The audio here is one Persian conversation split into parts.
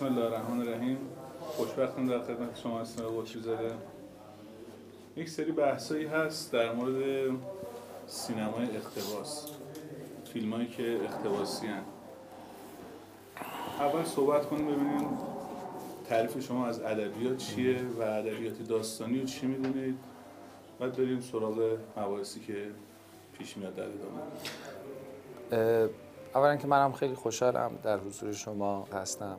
بسم الله الرحمن الرحیم. خوشبختم در خدمت شما هستم قطبی زده یک سری بحثایی هست در مورد سینمای اقتباس فیلم هایی که اقتباسی هن. اول صحبت کنیم ببینیم تعریف شما از ادبیات چیه و ادبیات داستانی رو چی می‌دونید؟ بعد بریم سراغ مباحثی که پیش میاد در ادامه. اولا که منم خیلی خوشحالم در حضور شما هستم.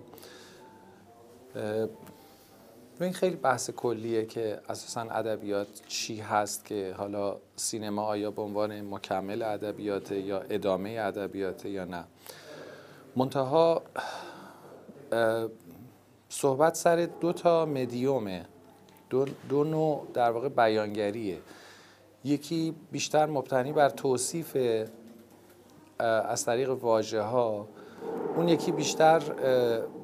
این خیلی بحث کلیه که اساسا ادبیات چی هست که حالا سینما آیا به عنوان مکمل ادبیات یا ادامه ادبیات یا نه. منتها صحبت سر دو تا مدیومه. دو, دو نوع در واقع بیانگریه. یکی بیشتر مبتنی بر توصیف از طریق واژه ها اون یکی بیشتر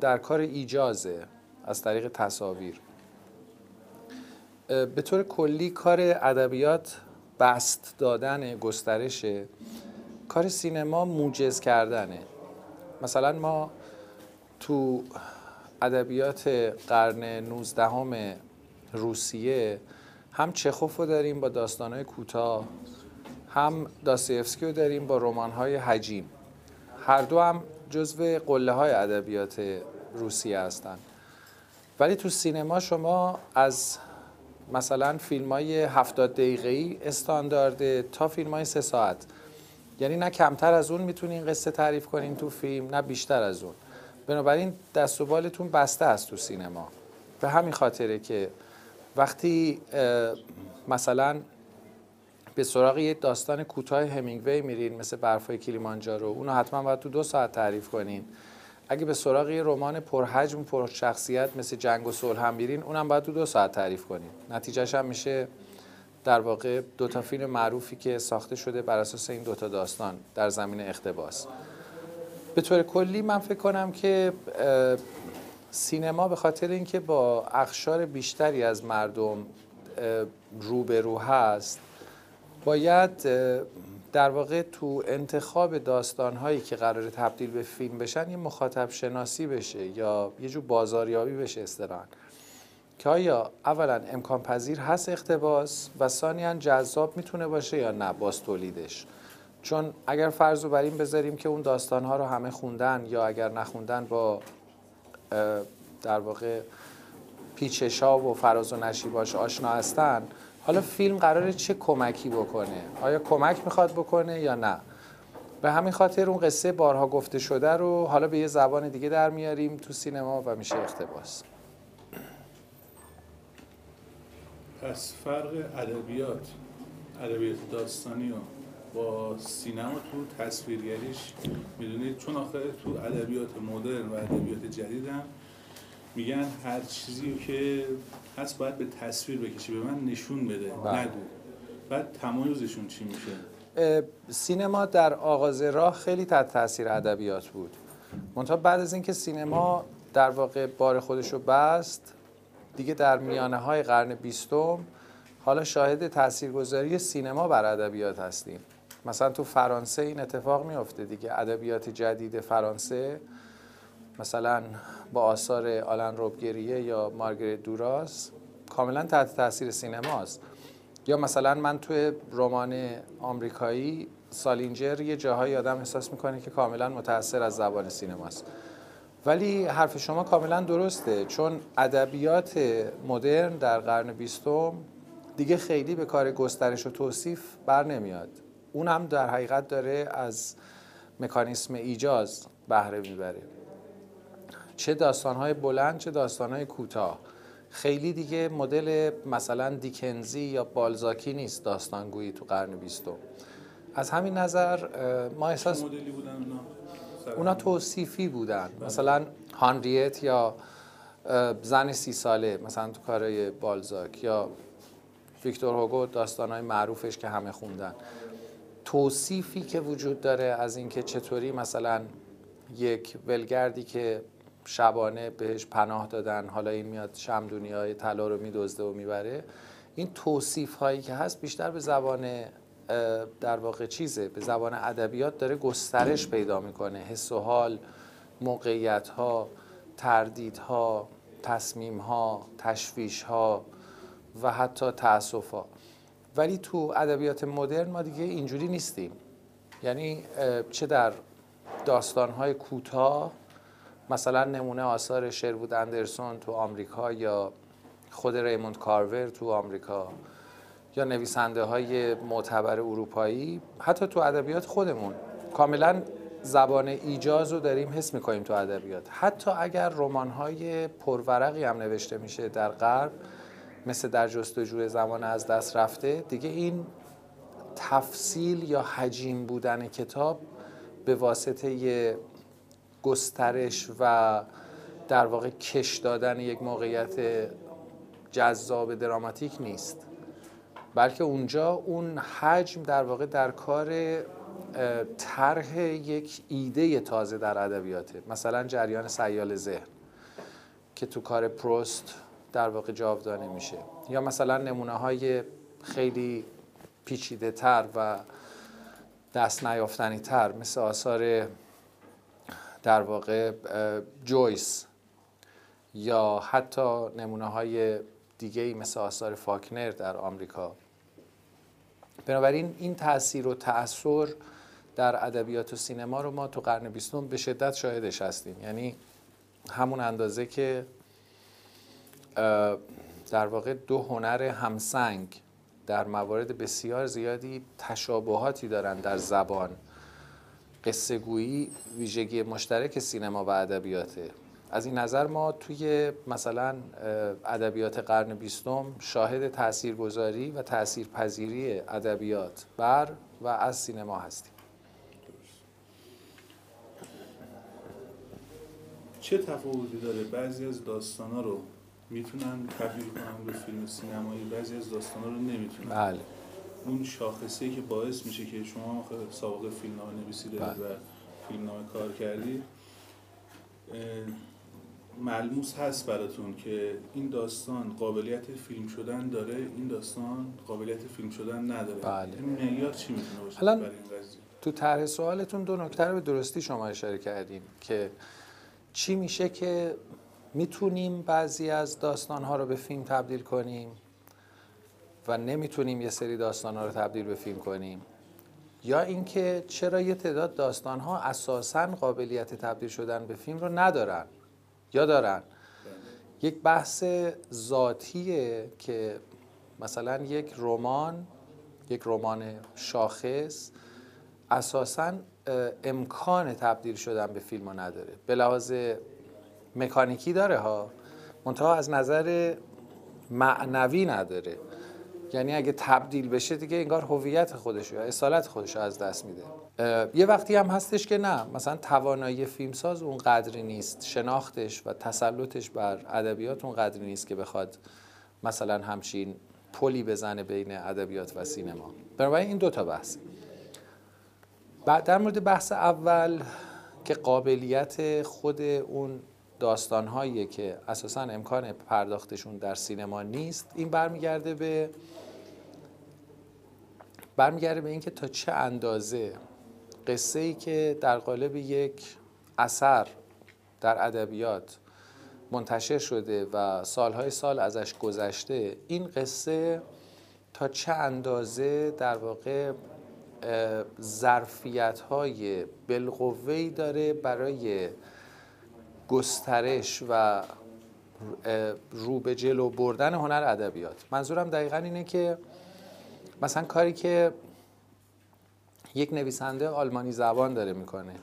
در کار ایجازه. از طریق تصاویر. به طور کلی کار ادبیات بست دادن گسترشه کار سینما موجز کردنه. مثلا ما تو ادبیات قرن 19 روسیه هم چخوف رو داریم با داستانهای کوتاه هم داستایفسکی رو داریم با رمان‌های حجیم. هر دو هم جزو قله های ادبیات روسیه هستند ولی تو سینما شما از مثلا فیلم های هفتاد دقیقه ای استاندارده تا فیلم های سه ساعت. یعنی نه کمتر از اون می‌تونین قصه تعریف کنین تو فیلم نه بیشتر از اون. بنابراین دست و بالتون بسته است تو سینما. به همین خاطره که وقتی مثلا به سراغ یه داستان کوتاه همینگوی میرین مثل برفای کلیمانجارو اونو حتما باید تو دو ساعت تعریف کنین. اگه به سراغ یه رمان پرحجم پر شخصیت مثل جنگ و صلح هم میرین اونم باید تو دو ساعت تعریف کنین نتیجهش هم میشه در واقع دو تا فیلم معروفی که ساخته شده بر اساس این دوتا داستان در زمین اقتباس. به طور کلی من فکر کنم که سینما به خاطر اینکه با اخشار بیشتری از مردم روبرو هست باید در واقع تو انتخاب داستانهایی که قرار تبدیل به فیلم بشن یه مخاطب شناسی بشه یا یه جور بازاریابی بشه اصطلاحا. که آیا اولا امکان پذیر هست اقتباس و ثانیا جذاب می‌تونه باشه یا نه باز تولیدش؟ چون اگر فرض رو بر این بذاریم که اون داستانها رو همه خوندن یا اگر نخوندن با در واقع پیچشا و فراز و نشیباش آشنا هستن حالا فیلم قراره چه کمکی بکنه؟ آیا کمک می‌خواد بکنه یا نه؟ به همین خاطر اون قصه بارها گفته شده رو حالا به یه زبان دیگه در میاریم تو سینما و میشه اختباس پس فرق ادبیات ادبیات داستانی و با سینما تو تصویرگریش می‌دونید؟ چون آخه تو ادبیات مدرن و ادبیات جدید هم میگن هر چیزی که هست باید به تصویر بکشی به من نشون بده بله. نگو. بعد تمایزشون چی میشه؟ سینما در آغاز راه خیلی تحت تاثیر ادبیات بود. منتها بعد از اینکه سینما در واقع بار خودش رو بست دیگه در میانه های قرن بیستم حالا شاهد تاثیرگذاری سینما بر ادبیات هستیم. مثلا تو فرانسه این اتفاق میافته دیگه ادبیات جدید فرانسه مثلا با آثار آلن روبگریه یا مارگریت دوراس کاملا تحت تاثیر سینماست. یا مثلا من توی رمان آمریکایی سالینجر یه جاهایی آدم احساس می‌کنه که کاملا متاثر از زبان سینماست. ولی حرف شما کاملا درسته چون ادبیات مدرن در قرن بیستم دیگه خیلی به کار گسترش و توصیف بر نمیاد. اون هم در حقیقت داره از مکانیسم ایجاز بهره می‌بره. چه داستانهای بلند چه داستانهای کوتاه. خیلی دیگه مدل مثلا دیکنزی یا بالزاکی نیست داستانگویی تو قرن بیستم. از همین نظر ما احساس مدلی بودن اونا؟ اونا توصیفی بودن. مثلا هانریت یا زن سی ساله مثلا تو کارهای بالزاک یا ویکتور هوگو داستانهای معروفش که همه خوندن. توصیفی که وجود داره از اینکه چطوری مثلا یک ولگردی که شبانه بهش پناه دادن حالا این میاد شمدونی های طلا رو میدزده و می‌بره. این توصیف هایی که هست بیشتر به زبان در واقع چیزه به زبان ادبیات داره گسترش پیدا می‌کنه. حس و حال موقعیت ها تردیدها تصمیمها تشویشها و حتی تأسفها. ولی تو ادبیات مدرن ما دیگه اینجوری نیستیم. یعنی چه در داستانهای کوتاه مثلا نمونه آثار شروود اندرسون تو آمریکا یا خود ریموند کارور تو آمریکا یا نویسنده های معتبر اروپایی حتی تو ادبیات خودمون. کاملا زبان ایجاز رو داریم حس می‌کنیم تو ادبیات. حتی اگر رمان های پرورقی هم نوشته میشه در غرب مثل در جستجوی زمان از دست رفته دیگه این تفصیل یا حجیم بودن کتاب به واسطه گسترش و در واقع کش دادن یک موقعیت جذاب دراماتیک نیست. بلکه اونجا اون حجم در واقع در کار طرح یک ایده تازه در ادبیاته. مثلا جریان سیال ذهن که تو کار پروست در واقع جاودانه میشه. یا مثلا نمونه های خیلی پیچیده تر و دست نیافتنی تر مثل آثار در واقع جویس یا حتی نمونه های دیگه ای مثل آثار فاکنر در آمریکا. بنابراین این تاثیر و تأثیر در ادبیات و سینما رو ما تو قرن بیستم به شدت شاهدش هستیم. یعنی همون اندازه که در واقع دو هنر همسنگ در موارد بسیار زیادی تشابهاتی دارن در زبان. قصه گویی ویژگی مشترک سینما و ادبیاته. از این نظر ما توی مثلا ادبیات قرن بیستم شاهد تاثیرگذاری و تاثیرپذیری ادبیات بر و از سینما هستیم. چه تفاوتی داره؟ بعضی از داستانا رو می‌تونن تبدیل کنن به فیلم سینمایی بعضی از داستانا رو نمی‌تونن. بله. اون شاخصه که باعث میشه که شما سابقه فیلمنامه نویسی دارید بله. و فیلمنامه کار کردی ملموس هست براتون که این داستان قابلیت فیلم شدن داره این داستان قابلیت فیلم شدن نداره بله. این معیار چی می‌تونه باشه برای این قضیه تو طرح سوالتون دو نکته رو به درستی شما اشاره کردیم که چی میشه که می‌تونیم بعضی از داستانها رو به فیلم تبدیل کنیم و نمی‌تونیم یه سری داستانها رو تبدیل به فیلم کنیم. یا اینکه چرا یه تعداد داستانها اساسا قابلیت تبدیل شدن به فیلم رو ندارن یا دارن؟ یک بحث ذاتیه که مثلا یک رمان یک رمان شاخص اساسا امکان تبدیل شدن به فیلم رو نداره. به لحاظ مکانیکی داره ها منتها از نظر معنوی نداره. یعنی اگه تبدیل بشه دیگه انگار هویت خودش یا اصالت خودش از دست میده. یه وقتی هم هستش که نه مثلا توانایی فیلمساز اون قدری نیست. شناختش و تسلطش بر ادبیات اون قدری نیست که بخواد مثلا همچین پلی بزنه بین ادبیات و سینما. بنابراین این دوتا بحث. بعد در مورد بحث اول که قابلیت خود اون داستانهایی که اساسا امکان پرداختشون در سینما نیست این برمیگرده به برمیگرده به اینکه تا چه اندازه قصه ای که در قالب یک اثر در ادبیات منتشر شده و سالهای سال ازش گذشته این قصه تا چه اندازه در واقع ظرفیت های بالقوهی داره برای گسترش و رو به جلو بردن هنر ادبیات. منظورم دقیقا اینه که مثلا کاری که یک نویسنده آلمانی زبان داره می‌کنه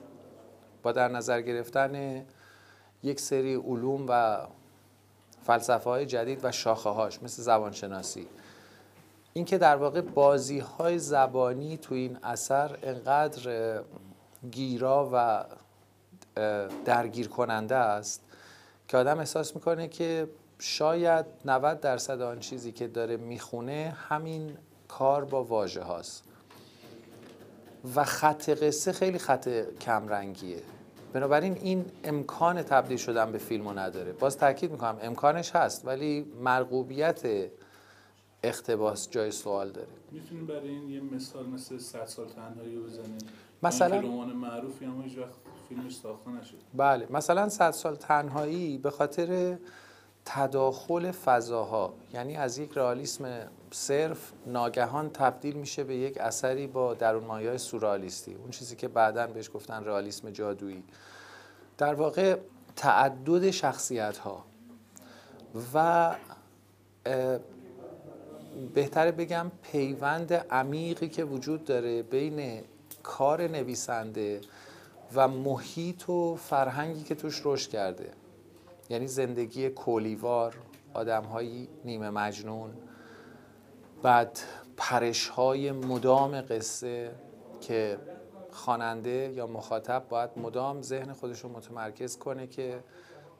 با در نظر گرفتن یک سری علوم و فلسفه های جدید و شاخه هاش مثل زبانشناسی. اینکه در واقع بازی های زبانی تو این اثر انقدر گیرا و درگیر کننده است که آدم احساس می‌کنه که شاید 90 درصد آن چیزی که داره می‌خونه همین کار با واژه هاست. و خط قصه خیلی خط کمرنگیه. بنابراین این امکان تبدیل شدن به فیلمو نداره. باز تاکید می‌کنم امکانش هست ولی مرغوبیت اختباس جای سوال داره. می‌تونیم برای این یه مثال مثل 100 سال تنهایی رو بزنیم؟ مثلا رمان معروفی هم هیچ وقت فیلمش ساخته نشد. بله مثلا صد سال تنهایی به خاطر تداخل فضاها یعنی از یک رئالیسم صرف ناگهان تبدیل میشه به یک اثری با درون مایه سورالیستی. اون چیزی که بعدا بهش گفتن رئالیسم جادویی. در واقع تعدد شخصیت ها و بهتره بگم پیوند عمیقی که وجود داره بین کار نویسنده و محیط و فرهنگی که توش رشد کرده. یعنی زندگی کولیوار آدم نیمه مجنون بعد پرش های مدام قصه که خواننده یا مخاطب باید مدام ذهن خودش رو متمرکز کنه که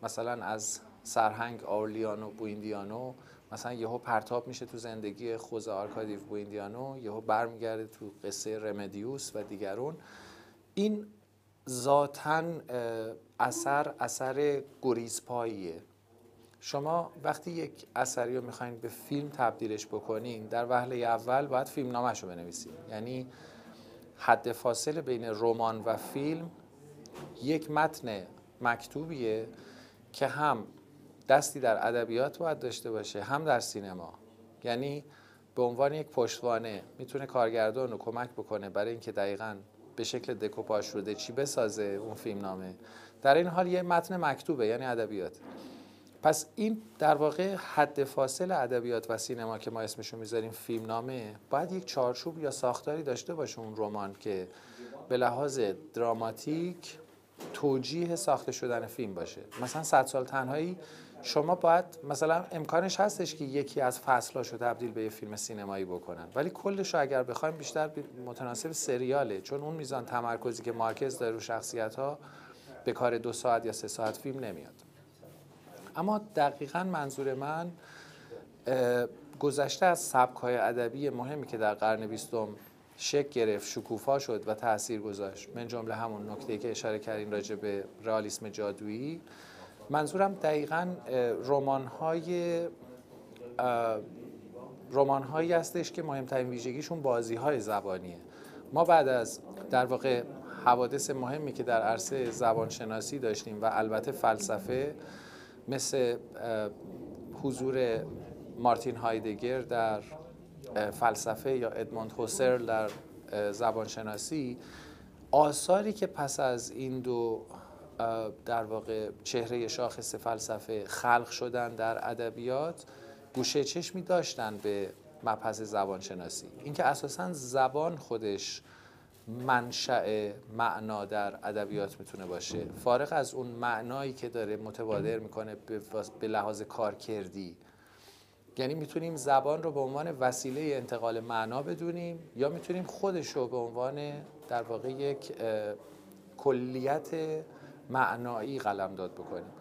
مثلا از سرهنگ آرلیانو بویندیانو مثلا یهو پرتاب میشه تو زندگی خوزه آرکادیو بویندیانو یهو برمیگرده تو قصه رمدیوس و دیگرون این ذاتا اثر اثر گریزپاییه. شما وقتی یک اثری رو می‌خواین به فیلم تبدیلش بکنین در وهله اول باید فیلم نامش رو بنویسین. یعنی حد فاصله بین رمان و فیلم یک متن مکتوبیه که هم دستی در ادبیات باید داشته باشه هم در سینما. یعنی به عنوان یک پشتوانه می‌تونه کارگردان رو کمک بکنه برای اینکه دقیقا به شکل دکوپاژ شده چی بسازه اون فیلم نامه در این حال یه متن مکتوبه یعنی ادبیات. پس این در واقع حد فاصل ادبیات و سینما که ما اسمشو می‌ذاریم فیلم نامه باید یک چارچوب یا ساختاری داشته باشه اون رمان که به لحاظ دراماتیک توجیه ساخته شدن فیلم باشه. مثلا صد سال تنهایی شما باید مثلا امکانش هستش که یکی از فصلهاش رو تبدیل به یه فیلم سینمایی بکنن. ولی کلش رو اگر بخوایم بیشتر متناسب سریاله. چون اون میزان تمرکزی که مارکز داره رو شخصیت ها به کار دو ساعت یا سه ساعت فیلم نمیاد. اما دقیقا منظور من گذشته از سبک های ادبی مهمی که در قرن بیستم شک گرفت شکوفا شد و تاثیر گذاشت. من جمله همون نکته که اشاره کردیم راجع به رئالیسم جادویی. منظورم دقیقا رمان های رمان هایی هستش که مهمترین ویژگیشون بازی های زبانیه. ما بعد از در واقع حوادث مهمی که در عرصه زبانشناسی داشتیم و البته فلسفه مثل حضور مارتین هایدگر در فلسفه یا ادموند هوسرل در زبانشناسی آثاری که پس از این دو در واقع چهره شاخص فلسفه خلق شدن در ادبیات گوشه چشمی داشتن به مبحث زبانشناسی. اینکه اساسا زبان خودش منشأ معنا در ادبیات می‌تونه باشه. فارغ از اون معنایی که داره متبادر می‌کنه به لحاظ کارکردی. یعنی می‌تونیم زبان رو به عنوان وسیله انتقال معنا بدونیم یا می‌تونیم خودش رو به عنوان در واقع یک کلیت معنایی قلمداد بکنیم.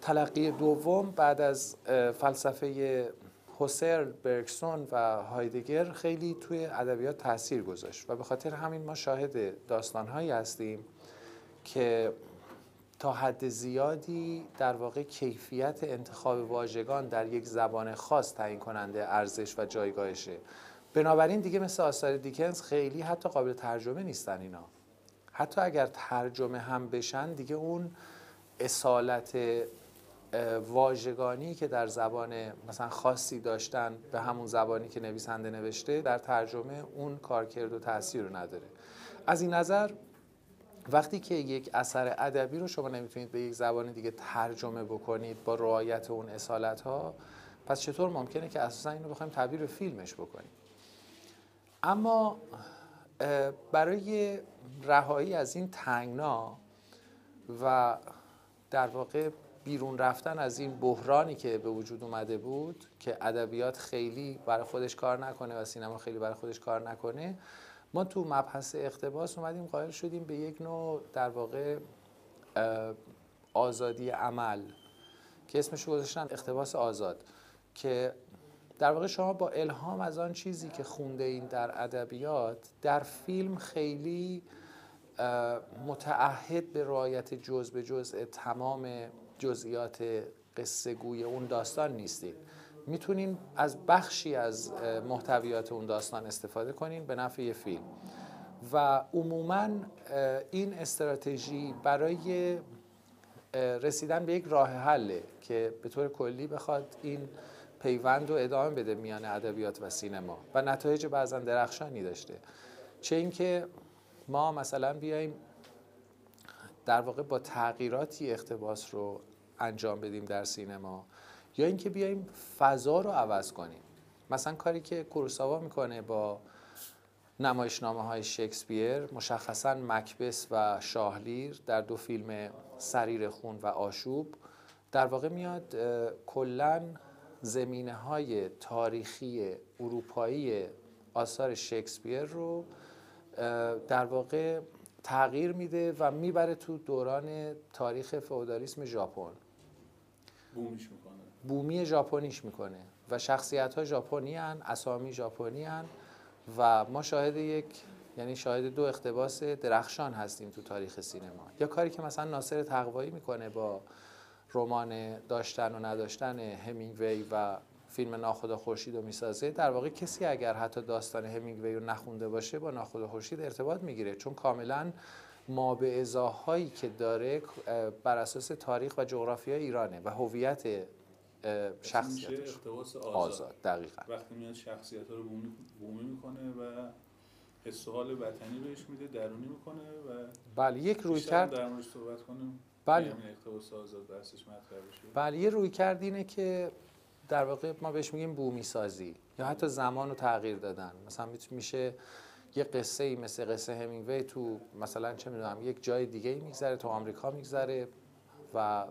تلقی دوم بعد از فلسفه هوسرل، برگسون و هایدگر خیلی توی ادبیات تاثیر گذاشت و به خاطر همین ما شاهد داستانهایی هستیم که تا حد زیادی در واقع کیفیت انتخاب واژگان در یک زبان خاص تعیین کننده ارزش و جایگاهشه. بنابراین دیگه مثل آثار دیکنز خیلی حتی قابل ترجمه نیستن اینا. حتی اگر ترجمه هم بشن دیگه اون اصالت واژگانی که در زبان مثلا خاصی داشتن به همون زبانی که نویسنده نوشته در ترجمه اون کارکرد و تاثیر رو نداره. از این نظر وقتی که یک اثر ادبی رو شما نمی‌تونید به یک زبان دیگه ترجمه بکنید با رعایت اون اصالت ها پس چطور ممکنه که اساسا اینو بخوایم تعبیر فیلمش بکنیم؟ اما برای رهایی از این تنگنا و در واقع بیرون رفتن از این بحرانی که به وجود اومده بود که ادبیات خیلی برای خودش کار نکنه و سینما خیلی برای خودش کار نکنه ما تو مبحث اقتباس اومدیم قائل شدیم به یک نوع در واقع آزادی عمل که اسمش رو گذاشتن اقتباس آزاد که در واقع شما با الهام از آن چیزی که خونده این در ادبیات در فیلم خیلی متعهد به رعایت جز به جزء تمام جزئیات قصه گوی اون داستان نیستید. می‌تونین از بخشی از محتویات اون داستان استفاده کنین به نفع یه فیلم. و عموما این استراتژی برای رسیدن به یک راه حله که به طور کلی بخواد این پیوند رو ادامه بده میان ادبیات و سینما. و نتایج بعضا درخشانی داشته. چه اینکه ما مثلا بیایم در واقع با تغییراتی اقتباس رو انجام بدیم در سینما یا اینکه بیایم فضا رو عوض کنیم. مثلا کاری که کوروساوا می‌کنه با نمایشنامه های شکسپیر مشخصا مکبس و شاهلیر در دو فیلم سریر خون و آشوب در واقع میاد کلا زمینه های تاریخی اروپایی آثار شکسپیر رو در واقع تغییر میده و می‌بره تو دوران تاریخ فئودالیسم ژاپن. بومیش می‌کنه. بومی ژاپنیش می‌کنه و شخصیت ها ژاپنی اسامی ژاپنی و ما شاهد یک یعنی شاهد دو اقتباس درخشان هستیم تو تاریخ سینما. یا کاری که مثلا ناصر تقوایی می‌کنه با رمان داشتن و نداشتن همینگوی و فیلم ناخدا خورشید رو می‌سازه در واقع کسی اگر حتی داستان همینگوی رو نخونده باشه با ناخدا خورشید ارتباط می‌گیره. چون کاملا ما به ازاهایی که داره بر اساس تاریخ و جغرافیا ایرانه و هویت شخصیتش. آزاد. آزاد دقیقا. وقتی میاد شخصیت ها رو بومی, می‌کنه و حس حال وطنی بهش میده درونی می‌کنه و بله یک روی کرد در موردش صحبت کنیم. بله. آزاد بحثش مطرح بشه بله یه روی کرد اینه که در واقع ما بهش میگیم بومی سازی یا حتی زمان رو تغییر دادن. مثلا میشه یه قصه ای مثل قصه همینگوی تو مثلا چه می‌دونم یک جای دیگه میگذره تو آمریکا میگذره و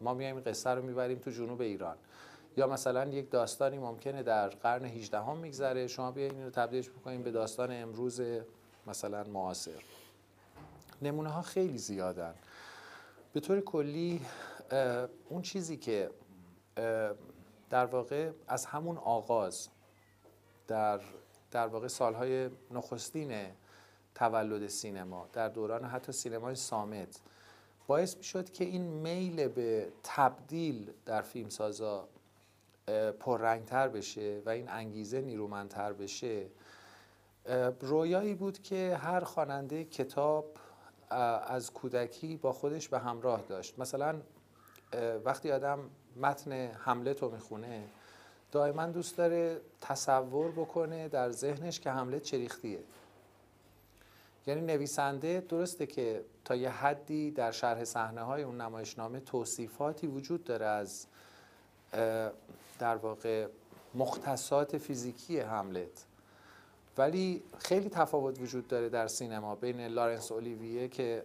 ما میایم قصه رو می‌بریم تو جنوب ایران. یا مثلا یک داستانی ممکنه در قرن 18 هم میگذره شما بیاین این رو تبدیلش بکنیم به داستان امروز مثلا معاصر. نمونه ها خیلی زیادن. به طور کلی اون چیزی که در واقع از همون آغاز در در واقع سالهای نخستین تولد سینما در دوران حتی سینمای سامت باعث می شد که این میل به تبدیل در فیلمسازا پررنگتر بشه و این انگیزه نیرومندتر بشه. رویایی بود که هر خواننده کتاب از کودکی با خودش به همراه داشت. مثلا وقتی آدم متن حملت رو می‌خونه. دائما دوست داره تصور بکنه در ذهنش که حملت چریختیه یعنی نویسنده درسته که تا یه حدی در شرح صحنه های اون نمایشنامه توصیفاتی وجود داره از در واقع مختصات فیزیکی حملت ولی خیلی تفاوت وجود داره در سینما بین لارنس اولیویه که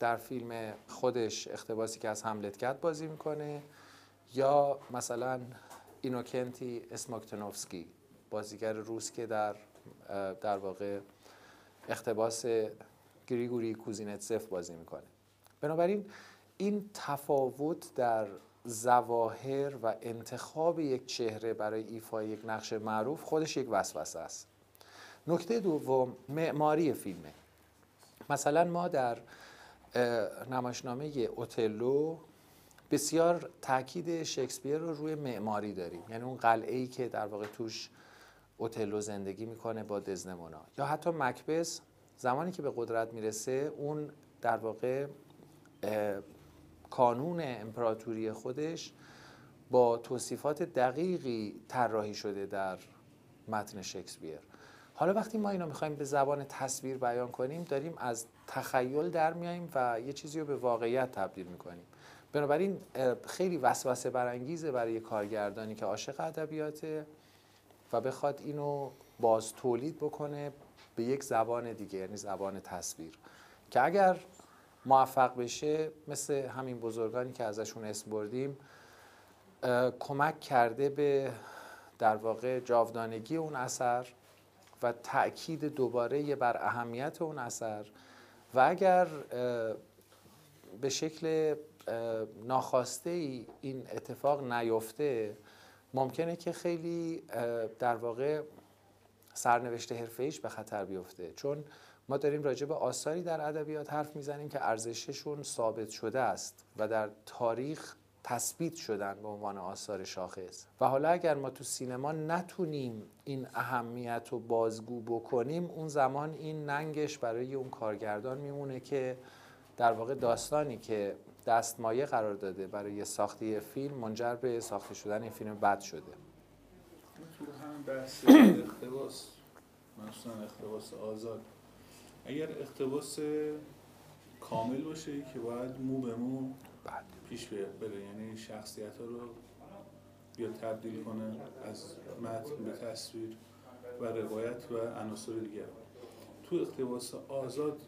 در فیلم خودش اختباسی که از حملت کرد بازی می‌کنه یا مثلا اینوکنتی اسماکتنوفسکی بازیگر روس که در در واقع اختباس گریگوری کوزینتسف بازی می‌کنه. بنابراین این تفاوت در زواهر و انتخاب یک چهره برای ایفای یک نقش معروف خودش یک وسوسه است. نکته دوم معماری فیلمه. مثلا ما در نمایشنامه اوتلو بسیار تاکید شکسپیر رو روی معماری داریم. یعنی اون قلعه ای که در واقع توش اوتلو زندگی می‌کنه با دزنمونا. یا حتی مکبس زمانی که به قدرت می‌رسه اون در واقع کانون امپراتوری خودش با توصیفات دقیقی طراحی شده در متن شکسپیر. حالا وقتی ما اینو می‌خوایم به زبان تصویر بیان کنیم داریم از تخیل در میاییم و یه چیزی رو به واقعیت تبدیل می‌کنیم. بنابراین خیلی وسوسه برانگیزه برای کارگردانی که عاشق ادبیاته و بخواد اینو باز تولید بکنه به یک زبان دیگه یعنی زبان تصویر. که اگر موفق بشه مثل همین بزرگانی که ازشون اسم بردیم کمک کرده به در واقع جاودانگی اون اثر و تأکید دوباره بر اهمیت اون اثر. و اگر به شکل ناخواسته ای این اتفاق نیفته ممکنه که خیلی در واقع سرنوشت حرفه به خطر بیفته. چون ما داریم راجع به آثاری در ادبیات حرف می‌زنیم که ارزششون ثابت شده است و در تاریخ تثبیت شدن به عنوان آثار شاخص. و حالا اگر ما تو سینما نتونیم این اهمیت رو بازگو بکنیم اون زمان این ننگش برای اون کارگردان میمونه که در واقع داستانی که دستمایه قرار داده برای ساختی فیلم منجر به ساخته شدن این فیلم بد شده. تو همین بحث اقتباس مخصوصا اقتباس آزاد. اگر اقتباس کامل باشه که باید مو به مو پیش بره یعنی شخصیت ها رو بیا تبدیل کنه از متن به تصویر و روایت و عناصر دیگر. تو اقتباس آزاد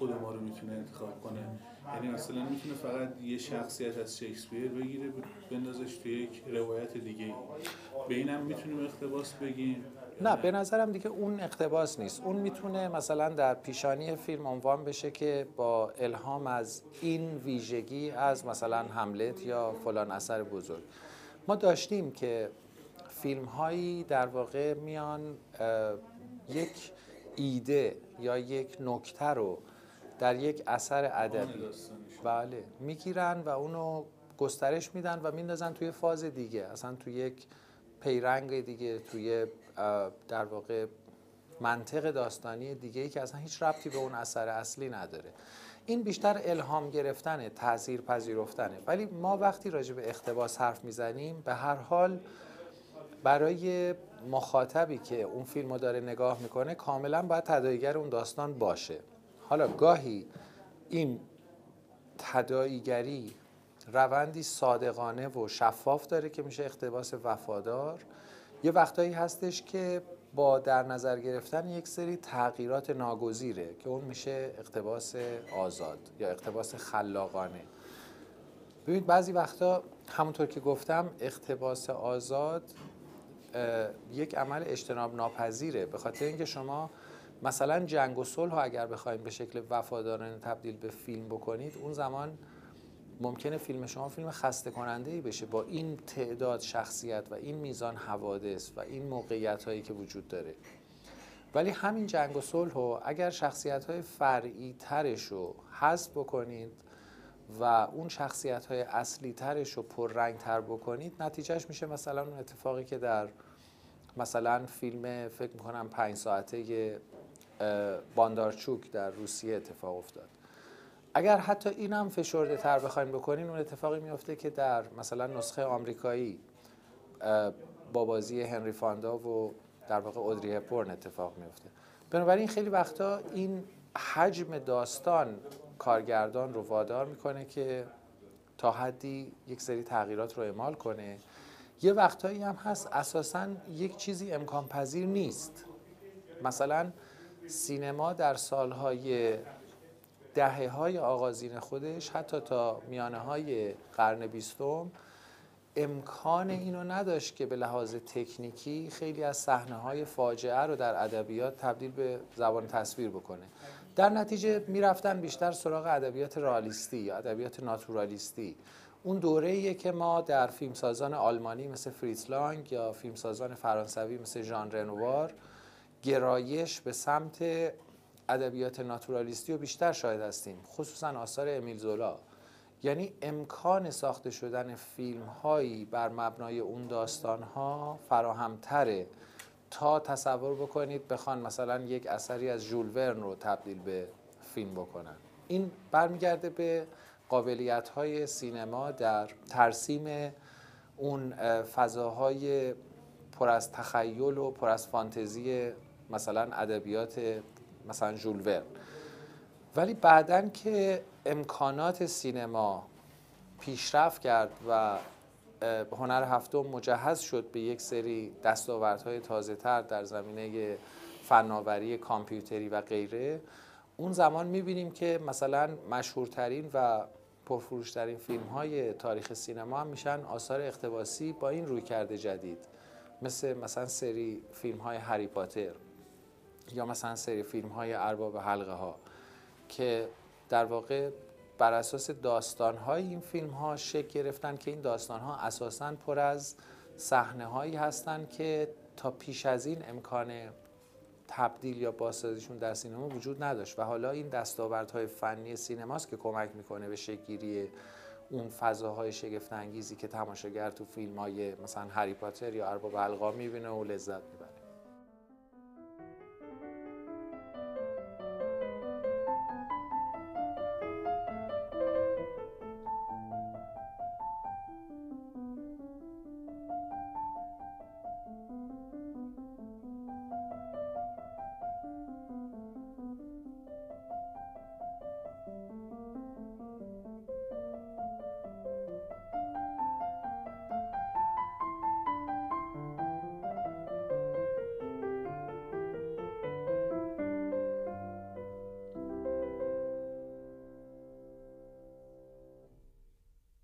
کدوم ما رو می‌تونه انتخاب کنه؟ یعنی مثلا می‌تونه فقط یه شخصیت از شکسپیر بگیره بندازش تو یک روایت دیگه به اینم می‌تونیم اقتباس بگیم؟ نه به نظرم دیگه اون اقتباس نیست. اون می‌تونه مثلا در پیشانی فیلم عنوان بشه که با الهام از این ویژگی از مثلا هملت یا فلان اثر بزرگ. ما داشتیم که فیلم هایی در واقع میان یک ایده یا یک نکته رو در یک اثر ادبی. بله. می‌گیرن و اونو گسترش میدن و میندازن توی فاز دیگه. اصلا توی یک پیرنگ دیگه توی در واقع منطق داستانی دیگه ای که اصلا هیچ ربطی به اون اثر اصلی نداره. این بیشتر الهام گرفتنه تاثیر پذیرفتنه. ولی ما وقتی راجع به اقتباس حرف می‌زنیم به هر حال برای مخاطبی که اون فیلم رو داره نگاه می‌کنه کاملا باید تداعیگر اون داستان باشه. حالا گاهی این تداعیگری روندی صادقانه و شفاف داره که میشه اقتباس وفادار. یه وقتایی هستش که با در نظر گرفتن یک سری تغییرات ناگزیره که اون میشه اقتباس آزاد یا اقتباس خلاقانه. ببینید بعضی وقتا همونطور که گفتم اقتباس آزاد یک عمل اجتناب ناپذیره. به خاطر اینکه شما مثلا جنگ و صلح اگر بخواید به شکل وفادارانه تبدیل به فیلم بکنید اون زمان ممکنه فیلم شما فیلم خسته کننده ای بشه. با این تعداد شخصیت و این میزان حوادث و این موقعیت هایی که وجود داره. ولی همین جنگ و صلح رو اگر شخصیت های فرعی ترش رو حذف بکنید و اون شخصیت های اصلی ترش رو پررنگ تر بکنید نتیجهش میشه مثلا اون اتفاقی که در مثلا فیلم فکر می‌کنم پنج ساعته باندارچوک در روسیه اتفاق افتاد. اگر حتی این هم فشرده تر بخوایم بکنین اون اتفاقی میفته که در مثلا نسخه آمریکایی با بازی هنری فاندا و در واقع اودری هپورن اتفاق میفته بنابراین خیلی وقتا این حجم داستان کارگردان رو وادار می‌کنه که تا حدی یک سری تغییرات رو اعمال کنه. یه وقتایی هم هست اساسا یک چیزی امکان پذیر نیست. مثلا سینما در سالهای دهه های آغازین خودش حتی تا میانه های قرن بیستم امکان اینو نداشت که به لحاظ تکنیکی خیلی از صحنه های فاجعه رو در ادبیات تبدیل به زبان تصویر بکنه. در نتیجه می‌رفتن بیشتر سراغ ادبیات رالیستی یا ادبیات ناتورالیستی. اون دوره که ما در فیلمسازان آلمانی مثل فریتز لانگ یا فیلمسازان فرانسوی مثل ژان رنوار گرایش به سمت ادبیات ناتورالیستی رو بیشتر شاهد هستیم خصوصا آثار امیل زولا. یعنی امکان ساخته شدن فیلم هایی بر مبنای اون داستان ها فراهمتره. تا تصور بکنید بخوان مثلا یک اثری از ژول ورن رو تبدیل به فیلم بکنن. این برمیگرده به قابلیت های سینما در ترسیم اون اه، فضاهای پر از تخیل و پر از فانتزی مثلا ادبیات مثلا ژول ورن. ولی بعدن که امکانات سینما پیشرفت کرد و هنر هفتم مجهز شد به یک سری دستاوردهای تازه تر در زمینه فناوری کامپیوتری و غیره اون زمان می‌بینیم که مثلا مشهورترین و پرفروشترین فیلم های تاریخ سینما هم میشن آثار اقتباسی با این روی کرده جدید مثل مثلا سری فیلم های هری پاتر. یا مثلا سری فیلم های ارباب حلقه ها که در واقع بر اساس داستان های این فیلم ها شکل گرفتن که این داستان ها اساسا پر از صحنه هایی هستند که تا پیش از این امکان تبدیل یا بازسازیشون در سینما وجود نداشت. و حالا این دستاوردهای فنی سینماست که کمک می‌کنه به شکلگیری اون فضاهای شگفت انگیزی که تماشاگر تو فیلم های مثلا هری پاتر یا ارباب القا می‌بینه و لذت می‌بره.